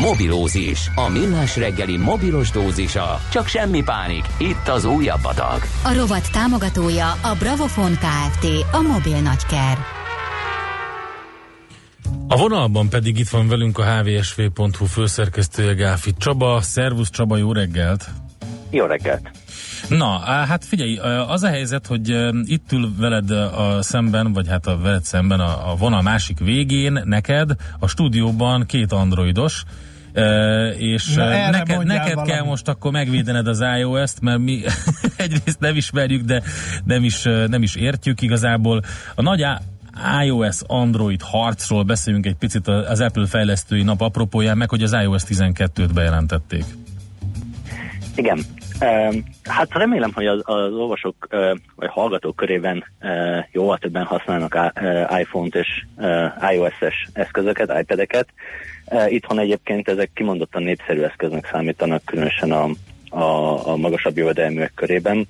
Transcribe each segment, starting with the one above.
Mobilózis, a millás reggeli mobilos dózisa. Csak semmi pánik, itt az újabb adag. A rovat támogatója a Bravofon Kft. A mobil nagyker. A vonalban pedig itt van velünk a hvsv.hu főszerkesztője Gáfi Csaba. Szervusz Csaba, jó reggelt! Jó reggelt! Na, hát figyelj, az a helyzet, hogy itt ül veled a szemben, vagy hát a veled szemben a, a vonal másik végén neked a stúdióban két androidos, és Na, neked, neked kell most akkor megvédened az iOS-t, mert mi egyrészt nem ismerjük, de nem is, nem is értjük igazából. A nagy iOS Android harcról beszélünk egy picit az Apple fejlesztői nap apropóján, meg hogy az iOS 12-t bejelentették. Igen, Hát remélem, hogy az, az olvasók vagy hallgatók körében jóval többen használnak iPhone-t és iOS-es eszközöket, iPad-eket. Itthon egyébként ezek kimondottan népszerű eszköznek számítanak, különösen a, a, a magasabb jövedelműek körében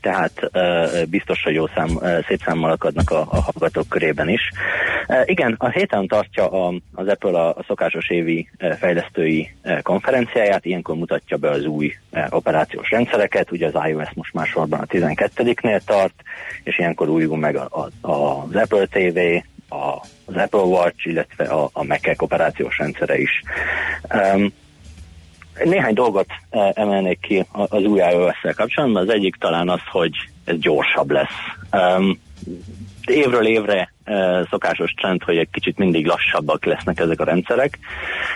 tehát biztos, hogy jó szám, szép számmal akadnak a, a hallgatók körében is. Igen, a héten tartja a, az Apple a, a szokásos évi fejlesztői konferenciáját, ilyenkor mutatja be az új operációs rendszereket, ugye az iOS most már sorban a 12-nél tart, és ilyenkor újul meg a, a, az Apple TV, a, az Apple Watch, illetve a, a Mac operációs rendszere is. Um, néhány dolgot emelnék ki az új iOS-szel kapcsolatban. Az egyik talán az, hogy ez gyorsabb lesz. Um, évről évre szokásos trend, hogy egy kicsit mindig lassabbak lesznek ezek a rendszerek.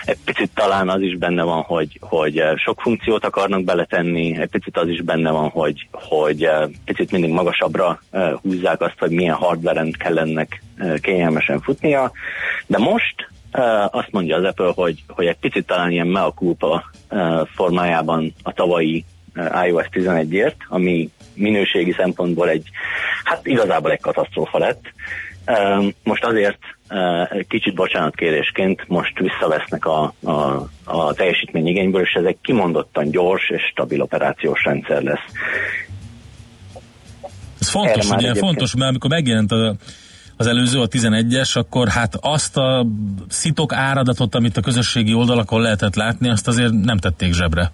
Egy picit talán az is benne van, hogy, hogy sok funkciót akarnak beletenni, egy picit az is benne van, hogy, hogy picit mindig magasabbra húzzák azt, hogy milyen hardveren kell ennek kényelmesen futnia. De most azt mondja az Apple, hogy, hogy egy picit talán ilyen mea culpa formájában a tavalyi iOS 11-ért, ami minőségi szempontból egy, hát igazából egy katasztrófa lett. Most azért kicsit bocsánatkérésként most visszavesznek a, a, a teljesítményigényből, és ez egy kimondottan gyors és stabil operációs rendszer lesz. Ez fontos, ugye, fontos, mert amikor megjelent a az előző, a 11-es, akkor hát azt a szitok áradatot, amit a közösségi oldalakon lehetett látni, azt azért nem tették zsebre.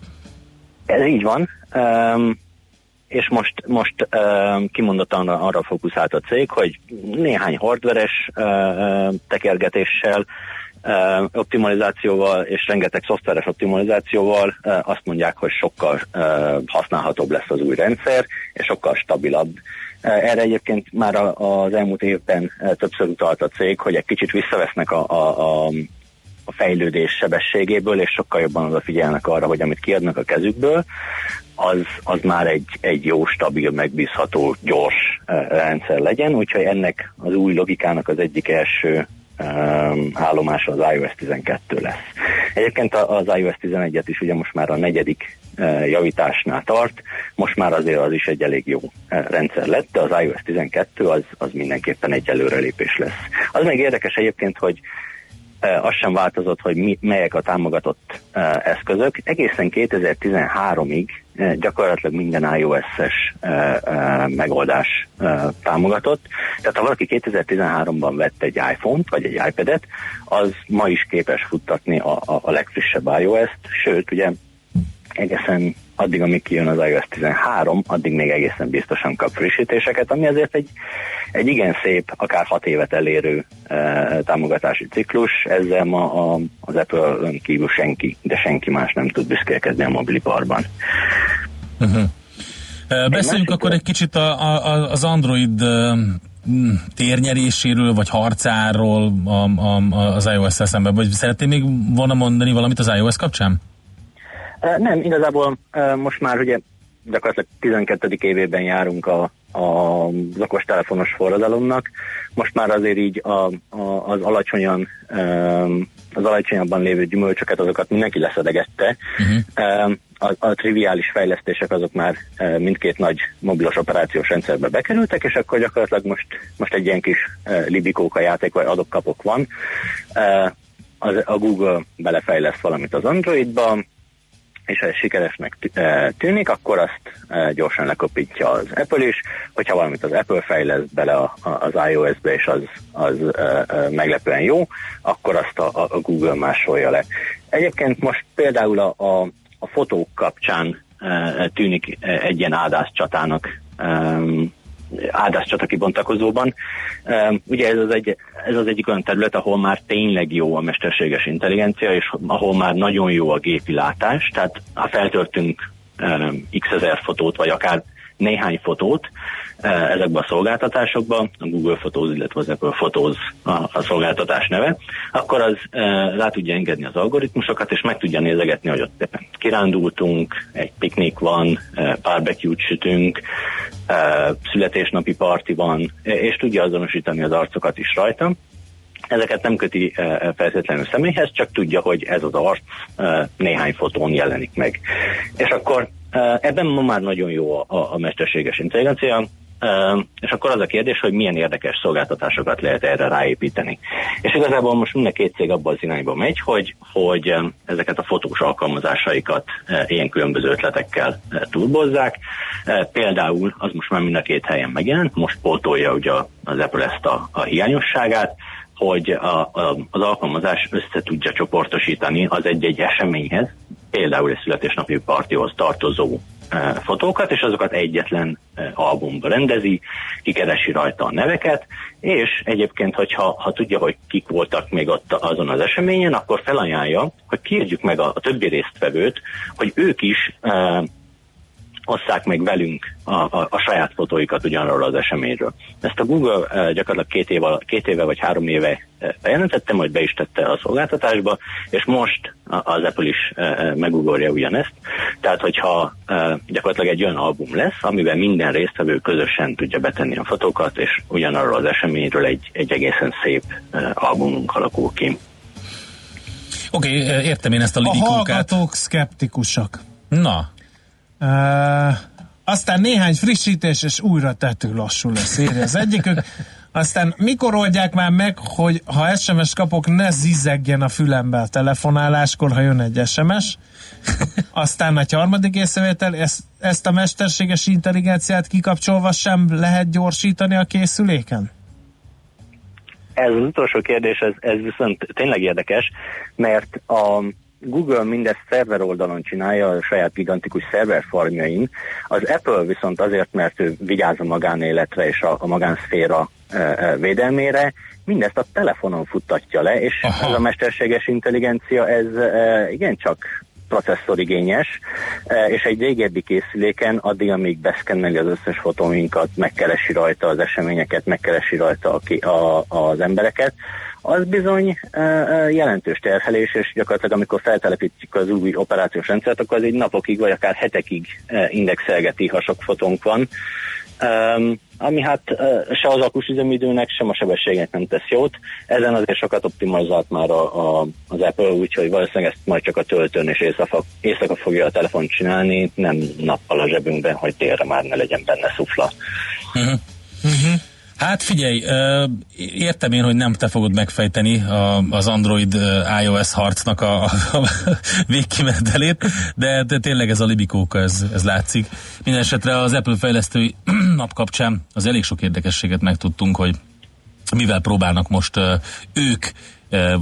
Ez így van. Um, és most, most uh, kimondottan arra, arra fókuszált a cég, hogy néhány hardveres uh, tekergetéssel, uh, optimalizációval és rengeteg szoftveres optimalizációval uh, azt mondják, hogy sokkal uh, használhatóbb lesz az új rendszer, és sokkal stabilabb. Erre egyébként már az elmúlt évben többször utalt a cég, hogy egy kicsit visszavesznek a, a, a, a fejlődés sebességéből, és sokkal jobban odafigyelnek arra, hogy amit kiadnak a kezükből, az, az már egy, egy jó, stabil, megbízható, gyors eh, rendszer legyen, úgyhogy ennek az új logikának az egyik első állomása az iOS 12 lesz. Egyébként az iOS 11-et is ugye most már a negyedik uh, javításnál tart, most már azért az is egy elég jó uh, rendszer lett, de az iOS 12 az, az mindenképpen egy előrelépés lesz. Az még érdekes egyébként, hogy az sem változott, hogy mi, melyek a támogatott uh, eszközök. Egészen 2013-ig uh, gyakorlatilag minden iOS-es megoldás támogatott. Tehát ha valaki 2013-ban vett egy iPhone-t vagy egy iPad-et, az ma is képes futtatni a, a, a legfrissebb iOS-t, sőt, ugye egészen addig, amíg kijön az iOS 13, addig még egészen biztosan kap frissítéseket, ami azért egy, egy igen szép, akár hat évet elérő e, támogatási ciklus. Ezzel ma a, az apple kívül senki, de senki más nem tud büszkélkedni a mobiliparban. Uh-huh. Beszéljünk akkor egy kicsit a, a, az Android térnyeréséről, vagy harcáról a, a, az iOS-szel szemben, vagy szeretnél még volna mondani valamit az iOS kapcsán? Nem, igazából most már ugye gyakorlatilag 12. évében járunk a, a okostelefonos forradalomnak. Most már azért így a, a, az alacsonyan az alacsonyabban lévő gyümölcsöket, azokat mindenki leszedegette. Uh-huh. a, a triviális fejlesztések azok már mindkét nagy mobilos operációs rendszerbe bekerültek, és akkor gyakorlatilag most, most egy ilyen kis libikóka játék vagy adok-kapok van. Az, a Google belefejleszt valamit az Androidba, és ha ez sikeresnek tűnik, akkor azt gyorsan lekopítja az Apple is, hogyha valamit az Apple fejleszt bele az iOS-be, és az, az meglepően jó, akkor azt a, a Google másolja le. Egyébként most például a, a, a fotók kapcsán tűnik egy ilyen áldás csatának áldáscsata kibontakozóban. Ugye ez az, egy, ez az egyik olyan terület, ahol már tényleg jó a mesterséges intelligencia, és ahol már nagyon jó a gépi látás, tehát ha feltöltünk x ezer fotót, vagy akár néhány fotót eh, ezekben a szolgáltatásokban, a Google Photos, illetve az Apple Photos a, a szolgáltatás neve, akkor az e, rá tudja engedni az algoritmusokat, és meg tudja nézegetni, hogy ott kirándultunk, egy piknik van, e, barbecue sütünk, e, születésnapi parti van, és tudja azonosítani az arcokat is rajta. Ezeket nem köti feltétlenül személyhez, csak tudja, hogy ez az arc néhány fotón jelenik meg. És akkor Ebben ma már nagyon jó a, a mesterséges intelligencia, és akkor az a kérdés, hogy milyen érdekes szolgáltatásokat lehet erre ráépíteni. És igazából most minden két cég abban az irányba megy, hogy, hogy ezeket a fotós alkalmazásaikat ilyen különböző ötletekkel turbozzák. Például az most már mind a két helyen megjelent, most pótolja ugye az Apple ezt a, a hiányosságát, hogy a, a, az alkalmazás össze tudja csoportosítani az egy-egy eseményhez, például egy születésnapi partihoz tartozó fotókat, és azokat egyetlen albumba rendezi, kikeresi rajta a neveket, és egyébként, hogyha ha tudja, hogy kik voltak még ott azon az eseményen, akkor felajánlja, hogy kérjük meg a, a többi résztvevőt, hogy ők is osszák meg velünk a, a, a saját fotóikat ugyanarról az eseményről. Ezt a Google uh, gyakorlatilag két éve, két éve vagy három éve uh, bejelentette, majd be is tette a szolgáltatásba, és most az Apple is uh, megugorja ugyanezt. Tehát, hogyha gyakorlatilag egy olyan album lesz, amiben minden résztvevő közösen tudja betenni a fotókat, és ugyanarról az eseményről egy, egy egészen szép albumunk alakul ki. Oké, okay, értem én ezt a lidikókát. A hallgatók szkeptikusak. Na, Aztán néhány frissítés, és újra tető lassú lesz, írja az egyikük. Aztán mikor oldják már meg, hogy ha SMS kapok, ne zizzegjen a fülembe a telefonáláskor, ha jön egy SMS. Aztán egy harmadik észrevétel, ezt, ezt a mesterséges intelligenciát kikapcsolva sem lehet gyorsítani a készüléken? Ez az utolsó kérdés, ez, ez viszont tényleg érdekes, mert a, Google mindezt szerver oldalon csinálja a saját gigantikus szerverfarmjain, az Apple viszont azért, mert ő vigyáz a magánéletre és a, a magánszféra e, e, védelmére, mindezt a telefonon futtatja le, és Aha. ez a mesterséges intelligencia, ez e, igencsak processzorigényes, és egy régebbi készüléken addig, amíg beszkenneli az összes fotóinkat, megkeresi rajta az eseményeket, megkeresi rajta a, a, az embereket, az bizony jelentős terhelés, és gyakorlatilag amikor feltelepítjük az új operációs rendszert, akkor az egy napokig vagy akár hetekig indexelgeti, ha sok fotónk van. Um, ami hát uh, se az akus üzemidőnek, sem a sebességnek nem tesz jót. Ezen azért sokat optimalizált már a, a, az Apple, úgyhogy valószínűleg ezt majd csak a töltőn és éjszaka, éjszaka fogja a telefon csinálni, nem nappal a zsebünkben, hogy térre már ne legyen benne szufla. Uh-huh. Uh-huh. Hát figyelj, értem én, hogy nem te fogod megfejteni az Android iOS harcnak a, a végkimenetelét, de, de tényleg ez a libikóka, ez, ez látszik. Mindenesetre az Apple fejlesztői nap kapcsán az elég sok érdekességet megtudtunk, hogy mivel próbálnak most ők,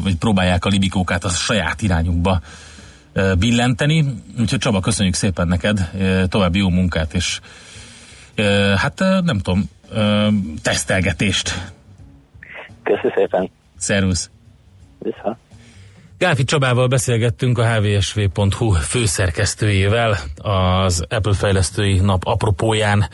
vagy próbálják a libikókát a saját irányukba billenteni. Úgyhogy Csaba, köszönjük szépen neked, további jó munkát, és hát nem tudom, ö, tesztelgetést. Köszönöm szépen. Szervusz. Vissza. Gáfi Csabával beszélgettünk a hvsv.hu főszerkesztőjével az Apple fejlesztői nap apropóján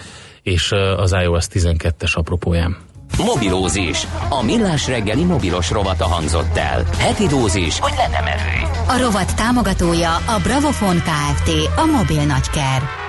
és az iOS 12-es apropóján. Mobilózis. A millás reggeli mobilos rovata hangzott el. Heti dózis, hogy lenne merő. A rovat támogatója a Bravofon Kft. A mobil nagyker.